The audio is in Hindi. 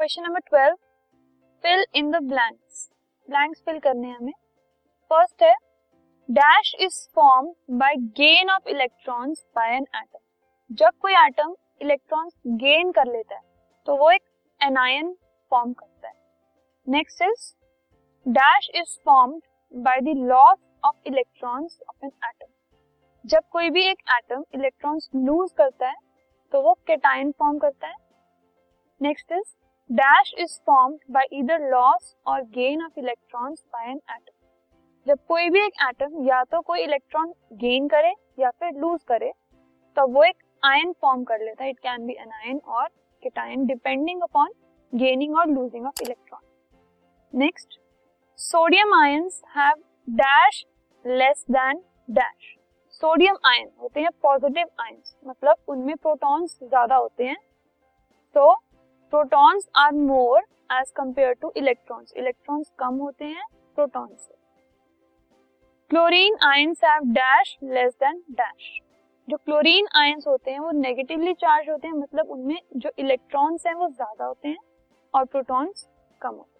Question number twelve fill in the blanks blanks fill करने हैं हमें। फ़र्स्ट है dash is form by gain of electrons by an atom जब कोई एटम इलेक्ट्रॉन्स गेन कर लेता है तो वो एक एनायन फॉर्म करता है। Next is dash is formed by the loss of electrons of an atom जब कोई भी एक एटम इलेक्ट्रॉन्स लूज करता है तो वो केटाइन फॉर्म करता है। Next is dash is formed by either loss और gain of electrons by an atom जब कोई भी एक एटम या तो कोई इलेक्ट्रॉन गेन करे या फिर लूज करे तो वो एक आयन फॉर्म कर लेता है। It can be an ion और केटायन डिपेंडिंग अपॉन गेनिंग और losing of electron next sodium ions have dash less than dash sodium ion होते हैं पॉजिटिव आयंस मतलब उनमें प्रोटॉन्स ज़्यादा होते हैं। तो protons are more as compare to electrons electrons कम होते हैं प्रोटॉन से। Chlorine ions have dash less than dash जो क्लोरीन आयंस होते हैं, वो नेगेटिवली चार्ज होते हैं मतलब उनमें जो इलेक्ट्रॉन्स हैं, वो ज़्यादा होते हैं और प्रोटॉन्स कम होते हैं।